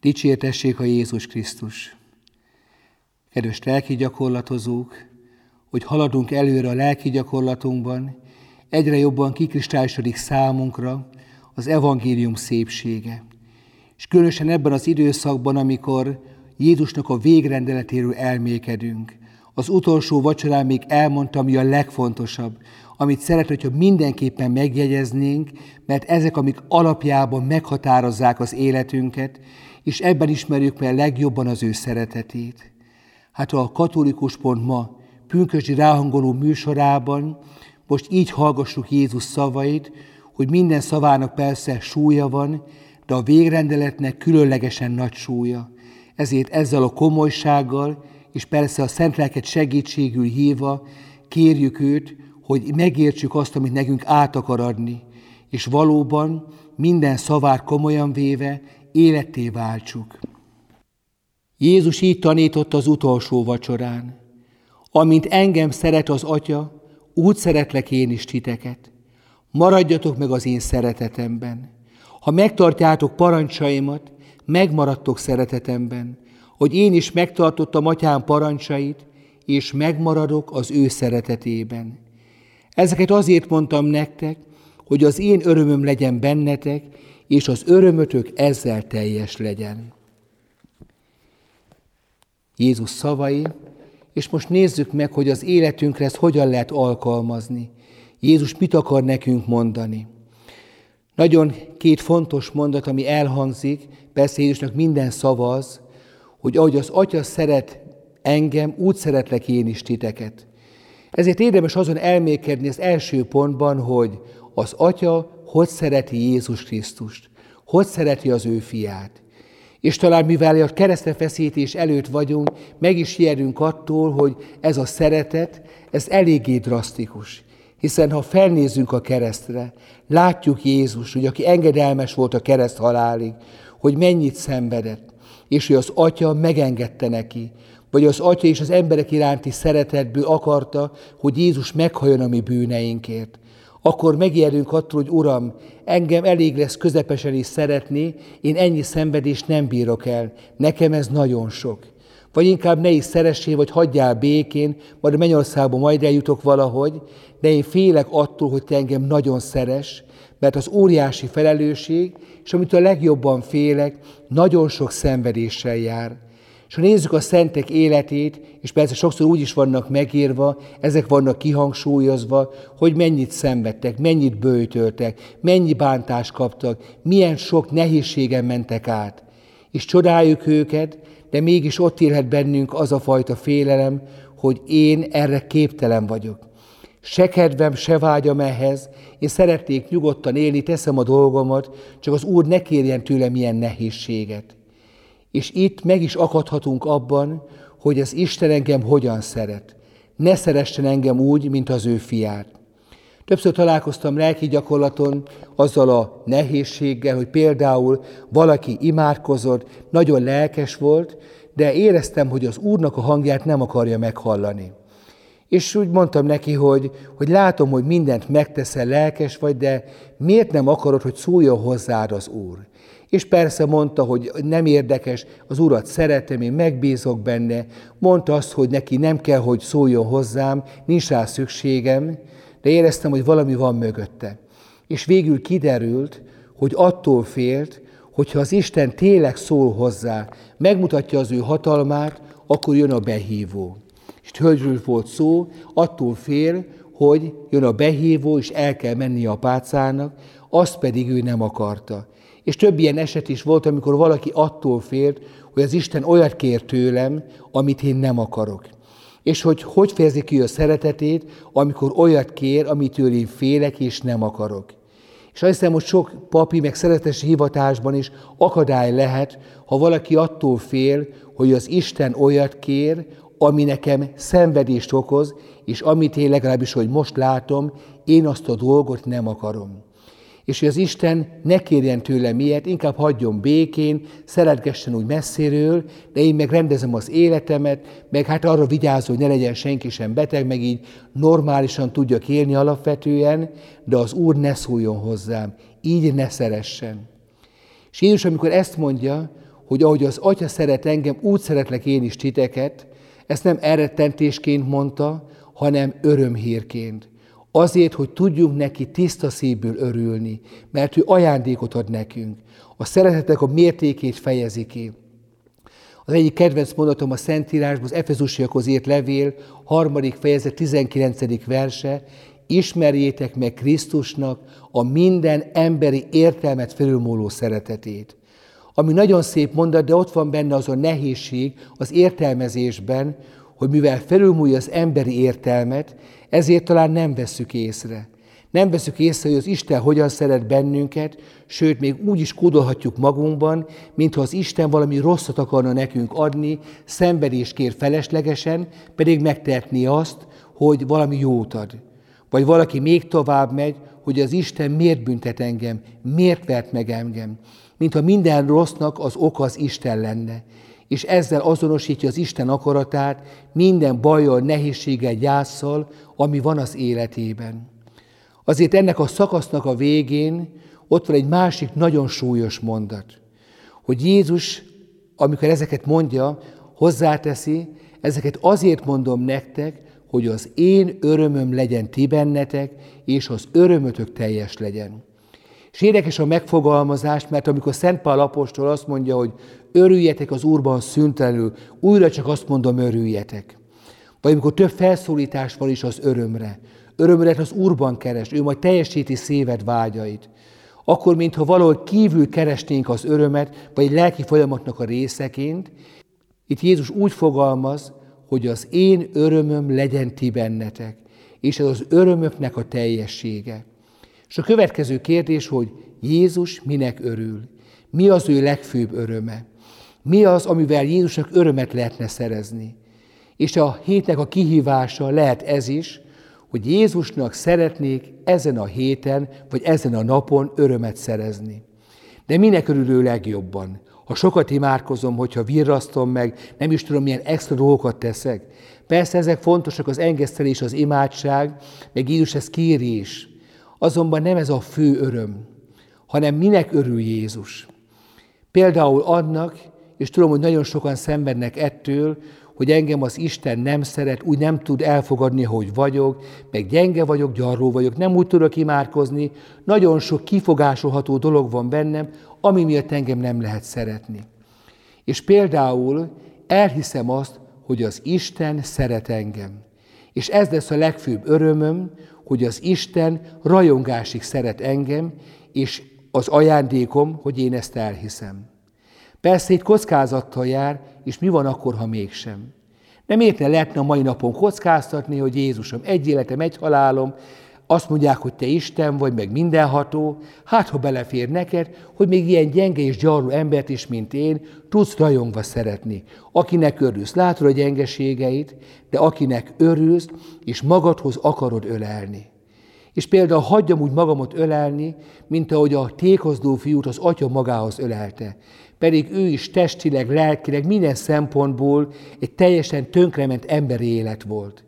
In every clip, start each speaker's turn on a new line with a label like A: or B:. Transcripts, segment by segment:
A: Dicsértessék a Jézus Krisztus! Kedves lelki gyakorlatozók, hogy haladunk előre a lelki gyakorlatunkban, egyre jobban kikristályosodik számunkra az evangélium szépsége. És különösen ebben az időszakban, amikor Jézusnak a végrendeletéről elmékedünk. Az utolsó vacsorán még elmondtam, mi a legfontosabb, amit szeret, hogyha mindenképpen megjegyeznénk, mert ezek, amik alapjában meghatározzák az életünket, és ebben ismerjük meg legjobban az ő szeretetét. Hát a katolikus pont ma pünkösdi ráhangoló műsorában most így hallgassuk Jézus szavait, hogy minden szavának persze súlya van, de a végrendeletnek különlegesen nagy súlya. Ezért ezzel a komolysággal, és persze a szent lelket segítségül hívva, kérjük őt, hogy megértsük azt, amit nekünk át akar adni, és valóban minden szavát komolyan véve életté váltsuk. Jézus így tanított az utolsó vacsorán. Amint engem szeret az Atya, úgy szeretlek én is titeket. Maradjatok meg az én szeretetemben. Ha megtartjátok parancsaimat, megmaradtok szeretetemben, hogy én is megtartottam atyám parancsait, és megmaradok az ő szeretetében. Ezeket azért mondtam nektek, hogy az én örömöm legyen bennetek, és az örömötök ezzel teljes legyen. Jézus szavai, és most nézzük meg, hogy az életünkre ezt hogyan lehet alkalmazni. Jézus mit akar nekünk mondani. Nagyon két fontos mondat, ami elhangzik, persze Jézusnak minden szava az, hogy ahogy az Atya szeret engem, úgy szeretlek én is titeket. Ezért érdemes azon elmékedni az első pontban, hogy az Atya hogy szereti Jézus Krisztust, hogy szereti az ő fiát. És talán mivel a keresztefeszítés előtt vagyunk, meg is ijedünk attól, hogy ez a szeretet, ez eléggé drasztikus. Hiszen ha felnézzünk a keresztre, látjuk Jézus, hogy aki engedelmes volt a kereszt halálig, hogy mennyit szenvedett, és hogy az Atya megengedte neki, vagy az Atya és az emberek iránti szeretetből akarta, hogy Jézus meghajjon a mi bűneinkért. Akkor megijedünk attól, hogy Uram, engem elég lesz közepesen is szeretni, én ennyi szenvedést nem bírok el, nekem ez nagyon sok. Vagy inkább ne is szeressél, vagy hagyjál békén, majd a mennyországba majd eljutok valahogy, de én félek attól, hogy te engem nagyon szeres, mert az óriási felelősség, és amit a legjobban félek, nagyon sok szenvedéssel jár. És ha nézzük a szentek életét, és persze sokszor úgy is vannak megírva, ezek vannak kihangsúlyozva, hogy mennyit szenvedtek, mennyit bőjtöltek, mennyi bántást kaptak, milyen sok nehézségen mentek át. És csodáljuk őket, de mégis ott élhet bennünk az a fajta félelem, hogy én erre képtelen vagyok. Se kedvem, se vágyam ehhez, én szeretnék nyugodtan élni, teszem a dolgomat, csak az Úr ne kérjen tőlem ilyen nehézséget. És itt meg is akadhatunk abban, hogy az Isten engem hogyan szeret. Ne szeressen engem úgy, mint az ő fiát. Többször találkoztam lelki gyakorlaton azzal a nehézséggel, hogy például valaki imádkozott, nagyon lelkes volt, de éreztem, hogy az Úrnak a hangját nem akarja meghallani. És úgy mondtam neki, hogy, hogy látom, hogy mindent megteszel, lelkes vagy, de miért nem akarod, hogy szóljon hozzád az Úr? És persze mondta, hogy nem érdekes, az Urat szeretem, én megbízok benne. Mondta azt, hogy neki nem kell, hogy szóljon hozzám, nincs rá szükségem, de éreztem, hogy valami van mögötte. És végül kiderült, hogy attól félt, hogyha az Isten tényleg szól hozzá, megmutatja az ő hatalmát, akkor jön a behívó. És hölgyről volt szó, attól fél, hogy jön a behívó, és el kell menni a pácának, azt pedig ő nem akarta. És több ilyen eset is volt, amikor valaki attól félt, hogy az Isten olyat kér tőlem, amit én nem akarok. És hogy hogy fejezi ki a szeretetét, amikor olyat kér, amitől én félek és nem akarok. És azt hiszem, hogy sok papi, meg szeretesi hivatásban is akadály lehet, ha valaki attól fél, hogy az Isten olyat kér, ami nekem szenvedést okoz, és amit én legalábbis, hogy most látom, én azt a dolgot nem akarom. És hogy az Isten ne kérjen tőlem ilyet, inkább hagyjon békén, szeretgessen úgy messziről, de én meg rendezem az életemet, meg hát arra vigyázom, hogy ne legyen senki sem beteg, meg így normálisan tudjak élni alapvetően, de az Úr ne szóljon hozzám, így ne szeressen. És Jézus, amikor ezt mondja, hogy ahogy az Atya szeret engem, úgy szeretlek én is titeket, ezt nem elrettentésként mondta, hanem örömhírként. Azért, hogy tudjunk neki tiszta szívből örülni, mert ő ajándékot ad nekünk. A szeretetek a mértékét fejezi ki. Az egyik kedvenc mondatom a Szentírásban, az Efezusiakhoz írt levél, harmadik fejezet, 19. verse, ismerjétek meg Krisztusnak a minden emberi értelmet felülmúló szeretetét. Ami nagyon szép mondat, de ott van benne az a nehézség az értelmezésben, hogy mivel felülmúlja az emberi értelmet, ezért talán nem vesszük észre. Nem veszük észre, hogy az Isten hogyan szeret bennünket, sőt, még úgy is kódolhatjuk magunkban, mintha az Isten valami rosszat akarna nekünk adni, szenvedés kér feleslegesen, pedig megtehetné azt, hogy valami jót ad. Vagy valaki még tovább megy, hogy az Isten miért büntet engem, miért vert meg engem, mintha minden rossznak az oka az Isten lenne. És ezzel azonosítja az Isten akaratát minden bajjal, nehézséggel, gyászsal, ami van az életében. Azért ennek a szakasznak a végén ott van egy másik nagyon súlyos mondat, hogy Jézus, amikor ezeket mondja, hozzáteszi, ezeket azért mondom nektek, hogy az én örömöm legyen ti bennetek, és az örömötök teljes legyen. És érdekes a megfogalmazás, mert amikor Szent Pál apostol azt mondja, hogy örüljetek az Úrban szüntelenül, újra csak azt mondom, örüljetek. Vagy amikor több felszólítás van is az örömre. Örömre az Úrban keres, ő majd teljesíti szíved vágyait. Akkor, mintha valahol kívül keresnénk az örömet, vagy egy lelki folyamatnak a részeként, itt Jézus úgy fogalmaz, hogy az én örömöm legyen ti bennetek, és ez az örömöknek a teljessége. És a következő kérdés, hogy Jézus minek örül? Mi az ő legfőbb öröme? Mi az, amivel Jézusnak örömet lehetne szerezni? És a hétnek a kihívása lehet ez is, hogy Jézusnak szeretnék ezen a héten, vagy ezen a napon örömet szerezni. De minek örül legjobban? Ha sokat imádkozom, hogyha virrasztom meg, nem is tudom, milyen extra dolgokat teszek. Persze ezek fontosak, az engesztelés, az imádság, meg Jézus ezt kéri is. Azonban nem ez a fő öröm, hanem minek örül Jézus. Például annak, és tudom, hogy nagyon sokan szenvednek ettől, hogy engem az Isten nem szeret, úgy nem tud elfogadni, hogy vagyok, meg gyenge vagyok, gyarló vagyok, nem úgy tudok imádkozni, nagyon sok kifogásolható dolog van bennem, ami miatt engem nem lehet szeretni. És például elhiszem azt, hogy az Isten szeret engem. És ez lesz a legfőbb örömöm, hogy az Isten rajongásig szeret engem, és az ajándékom, hogy én ezt elhiszem. Persze itt kockázattal jár, és mi van akkor, ha mégsem? Nem érte lehetne a mai napon kockáztatni, hogy Jézusom, egy életem, egy halálom, azt mondják, hogy te Isten vagy, meg mindenható, hát ha belefér neked, hogy még ilyen gyenge és gyarló embert is, mint én, tudsz rajongva szeretni. Akinek örülsz, látod a gyengeségeit, de akinek örülsz, és magadhoz akarod ölelni. És például hagyjam úgy magamot ölelni, mint ahogy a tékozdó fiút az atya magához ölelte pedig ő is testileg, lelkileg, minden szempontból egy teljesen tönkrement emberi élet volt.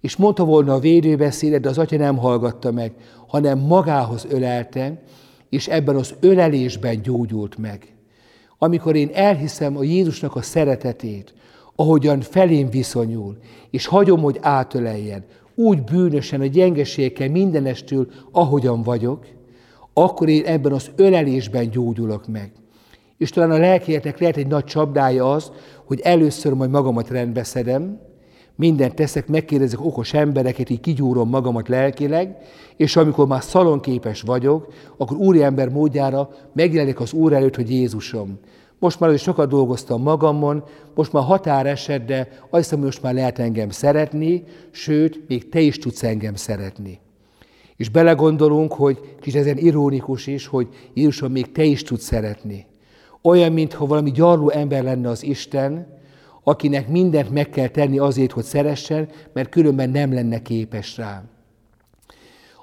A: És mondta volna a védőbeszédet, de az atya nem hallgatta meg, hanem magához ölelte, és ebben az ölelésben gyógyult meg. Amikor én elhiszem a Jézusnak a szeretetét, ahogyan felém viszonyul, és hagyom, hogy átöleljen, úgy bűnösen, a gyengeségekkel mindenestől, ahogyan vagyok, akkor én ebben az ölelésben gyógyulok meg. És talán a lelkieknek lehet egy nagy csapdája az, hogy először majd magamat rendbe szedem, mindent teszek, megkérdezek okos embereket, így kigyúrom magamat lelkileg, és amikor már szalonképes vagyok, akkor úriember módjára megjelenik az Úr előtt, hogy Jézusom. Most már is sokat dolgoztam magamon, most már határ esett, de azt hiszem, hogy most már lehet engem szeretni, sőt, még te is tudsz engem szeretni. És belegondolunk, hogy kis ezen ironikus is, hogy Jézusom, még te is tudsz szeretni. Olyan, mintha valami gyarló ember lenne az Isten, akinek mindent meg kell tenni azért, hogy szeressen, mert különben nem lenne képes rá.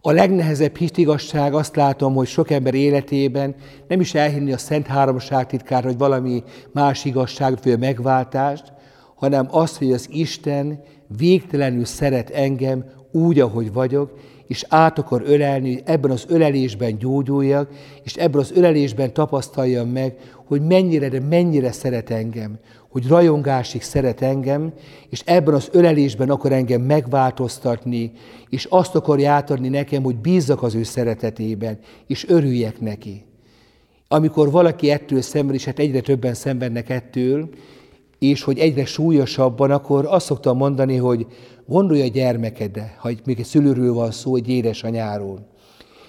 A: A legnehezebb hitigasság azt látom, hogy sok ember életében nem is elhinni a Szent Háromság titkár, vagy valami más igazság, vagy megváltást, hanem az, hogy az Isten végtelenül szeret engem úgy, ahogy vagyok, és át akar ölelni, ebben az ölelésben gyógyuljak, és ebben az ölelésben tapasztaljam meg, hogy mennyire, de mennyire szeret engem, hogy rajongásig szeret engem, és ebben az ölelésben akar engem megváltoztatni, és azt akarja átadni nekem, hogy bízzak az ő szeretetében, és örüljek neki. Amikor valaki ettől szenved, és hát egyre többen szenvednek ettől, és hogy egyre súlyosabban, akkor azt szoktam mondani, hogy gondolj a gyermekedre, ha még egy szülőről van szó, egy édesanyáról,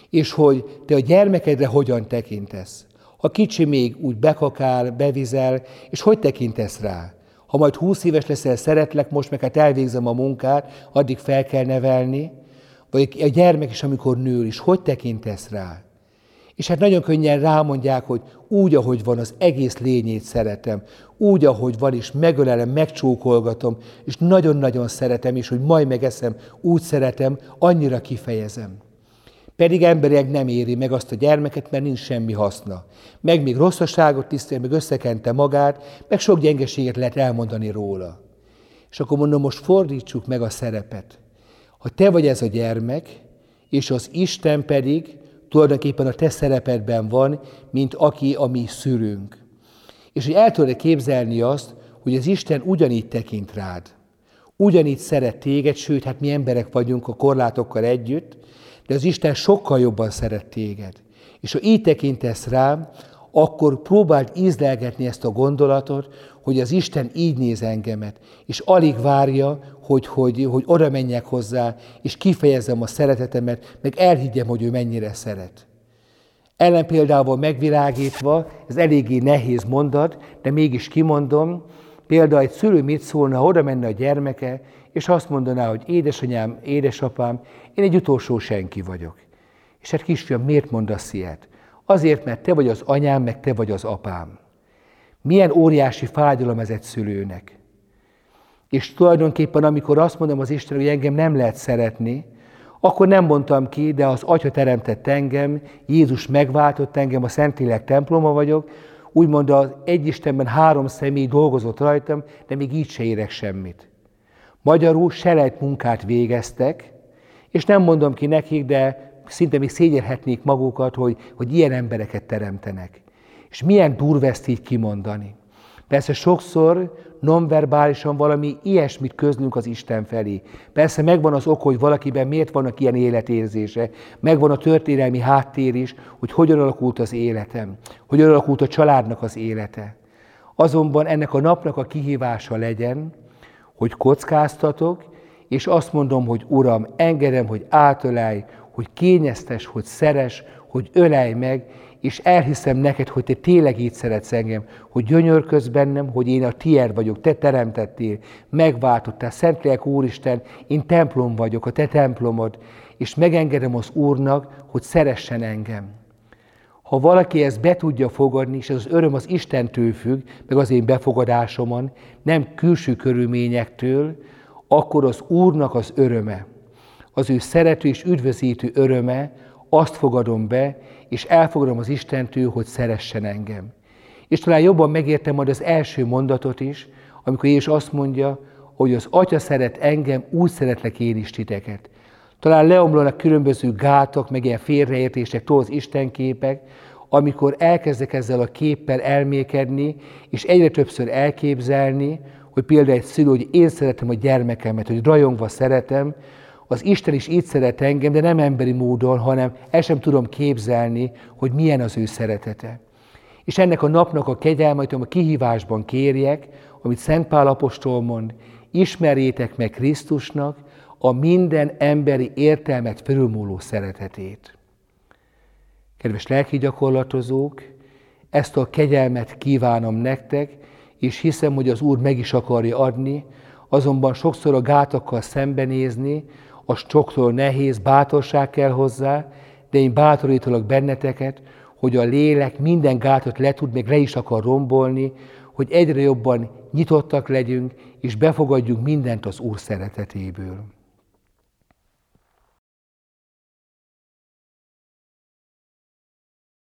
A: és hogy te a gyermekedre hogyan tekintesz. Ha kicsi még úgy bekakál, bevizel, és hogy tekintesz rá? Ha majd húsz éves leszel, szeretlek, most meg hát elvégzem a munkát, addig fel kell nevelni, vagy a gyermek is, amikor nő, és hogy tekintesz rá? És hát nagyon könnyen rámondják, hogy úgy, ahogy van, az egész lényét szeretem. Úgy, ahogy van, és megölelem, megcsókolgatom, és nagyon-nagyon szeretem, és hogy majd megeszem, úgy szeretem, annyira kifejezem. Pedig emberileg nem éri meg azt a gyermeket, mert nincs semmi haszna. Meg még rosszaságot tisztel, meg összekente magát, meg sok gyengeséget lehet elmondani róla. És akkor mondom, most fordítsuk meg a szerepet. Ha te vagy ez a gyermek, és az Isten pedig tulajdonképpen a te szerepedben van, mint aki a mi szülünk. És hogy el tudod képzelni azt, hogy az Isten ugyanígy tekint rád. Ugyanígy szeret téged, sőt, hát mi emberek vagyunk a korlátokkal együtt, de az Isten sokkal jobban szeret téged. És ha így tekintesz rám, akkor próbáld ízlelgetni ezt a gondolatot, hogy az Isten így néz engemet, és alig várja, hogy, hogy, hogy oda menjek hozzá, és kifejezzem a szeretetemet, meg elhiggyem, hogy ő mennyire szeret. Ellen például megvilágítva, ez eléggé nehéz mondat, de mégis kimondom, például egy szülő mit szólna, oda menne a gyermeke, és azt mondaná, hogy édesanyám, édesapám, én egy utolsó senki vagyok. És hát kisfiam, miért mondasz ilyet? Azért, mert te vagy az anyám, meg te vagy az apám. Milyen óriási fájdalom ez egy szülőnek. És tulajdonképpen, amikor azt mondom az Isten, hogy engem nem lehet szeretni, akkor nem mondtam ki, de az Atya teremtett engem, Jézus megváltott engem, a Szentlélek temploma vagyok, úgymond az egy Istenben három személy dolgozott rajtam, de még így se érek semmit. Magyarul selejt munkát végeztek, és nem mondom ki nekik, de szinte még szégyelhetnék magukat, hogy, hogy ilyen embereket teremtenek. És milyen durva ezt így kimondani. Persze sokszor nonverbálisan valami ilyesmit közlünk az Isten felé. Persze megvan az ok, hogy valakiben miért vannak ilyen életérzése, megvan a történelmi háttér is, hogy hogyan alakult az életem, hogyan alakult a családnak az élete. Azonban ennek a napnak a kihívása legyen, hogy kockáztatok, és azt mondom, hogy Uram, engedem, hogy átölelj, hogy kényeztes, hogy szeres, hogy ölelj meg, és elhiszem neked, hogy te tényleg így szeretsz engem, hogy gyönyörködsz bennem, hogy én a tiéd vagyok, te teremtettél, megváltottál, Szentlélek Úristen, én templom vagyok, a te templomod, és megengedem az Úrnak, hogy szeressen engem. Ha valaki ezt be tudja fogadni, és ez az öröm az Istentől függ, meg az én befogadásomon, nem külső körülményektől, akkor az Úrnak az öröme, az ő szerető és üdvözítő öröme, azt fogadom be, és elfogadom az Istentől, hogy szeressen engem. És talán jobban megértem majd az első mondatot is, amikor Jézus azt mondja, hogy az Atya szeret engem, úgy szeretlek én is titeket. Talán leomlanak különböző gátak, meg ilyen félreértések, az Istenképek, amikor elkezdek ezzel a képpel elmékedni, és egyre többször elképzelni, hogy például egy szülő, hogy én szeretem a gyermekemet, hogy rajongva szeretem, az Isten is így szeret engem, de nem emberi módon, hanem el sem tudom képzelni, hogy milyen az ő szeretete. És ennek a napnak a kegyelmet, a kihívásban kérjek, amit Szent Pál apostol mond, ismerjétek meg Krisztusnak a minden emberi értelmet felülmúló szeretetét. Kedves lelki gyakorlatozók, ezt a kegyelmet kívánom nektek, és hiszem, hogy az Úr meg is akarja adni, azonban sokszor a gátakkal szembenézni, az sokszor nehéz, bátorság kell hozzá, de én bátorítalak benneteket, hogy a lélek minden gátot le tud, még le is akar rombolni, hogy egyre jobban nyitottak legyünk, és befogadjunk mindent az Úr szeretetéből.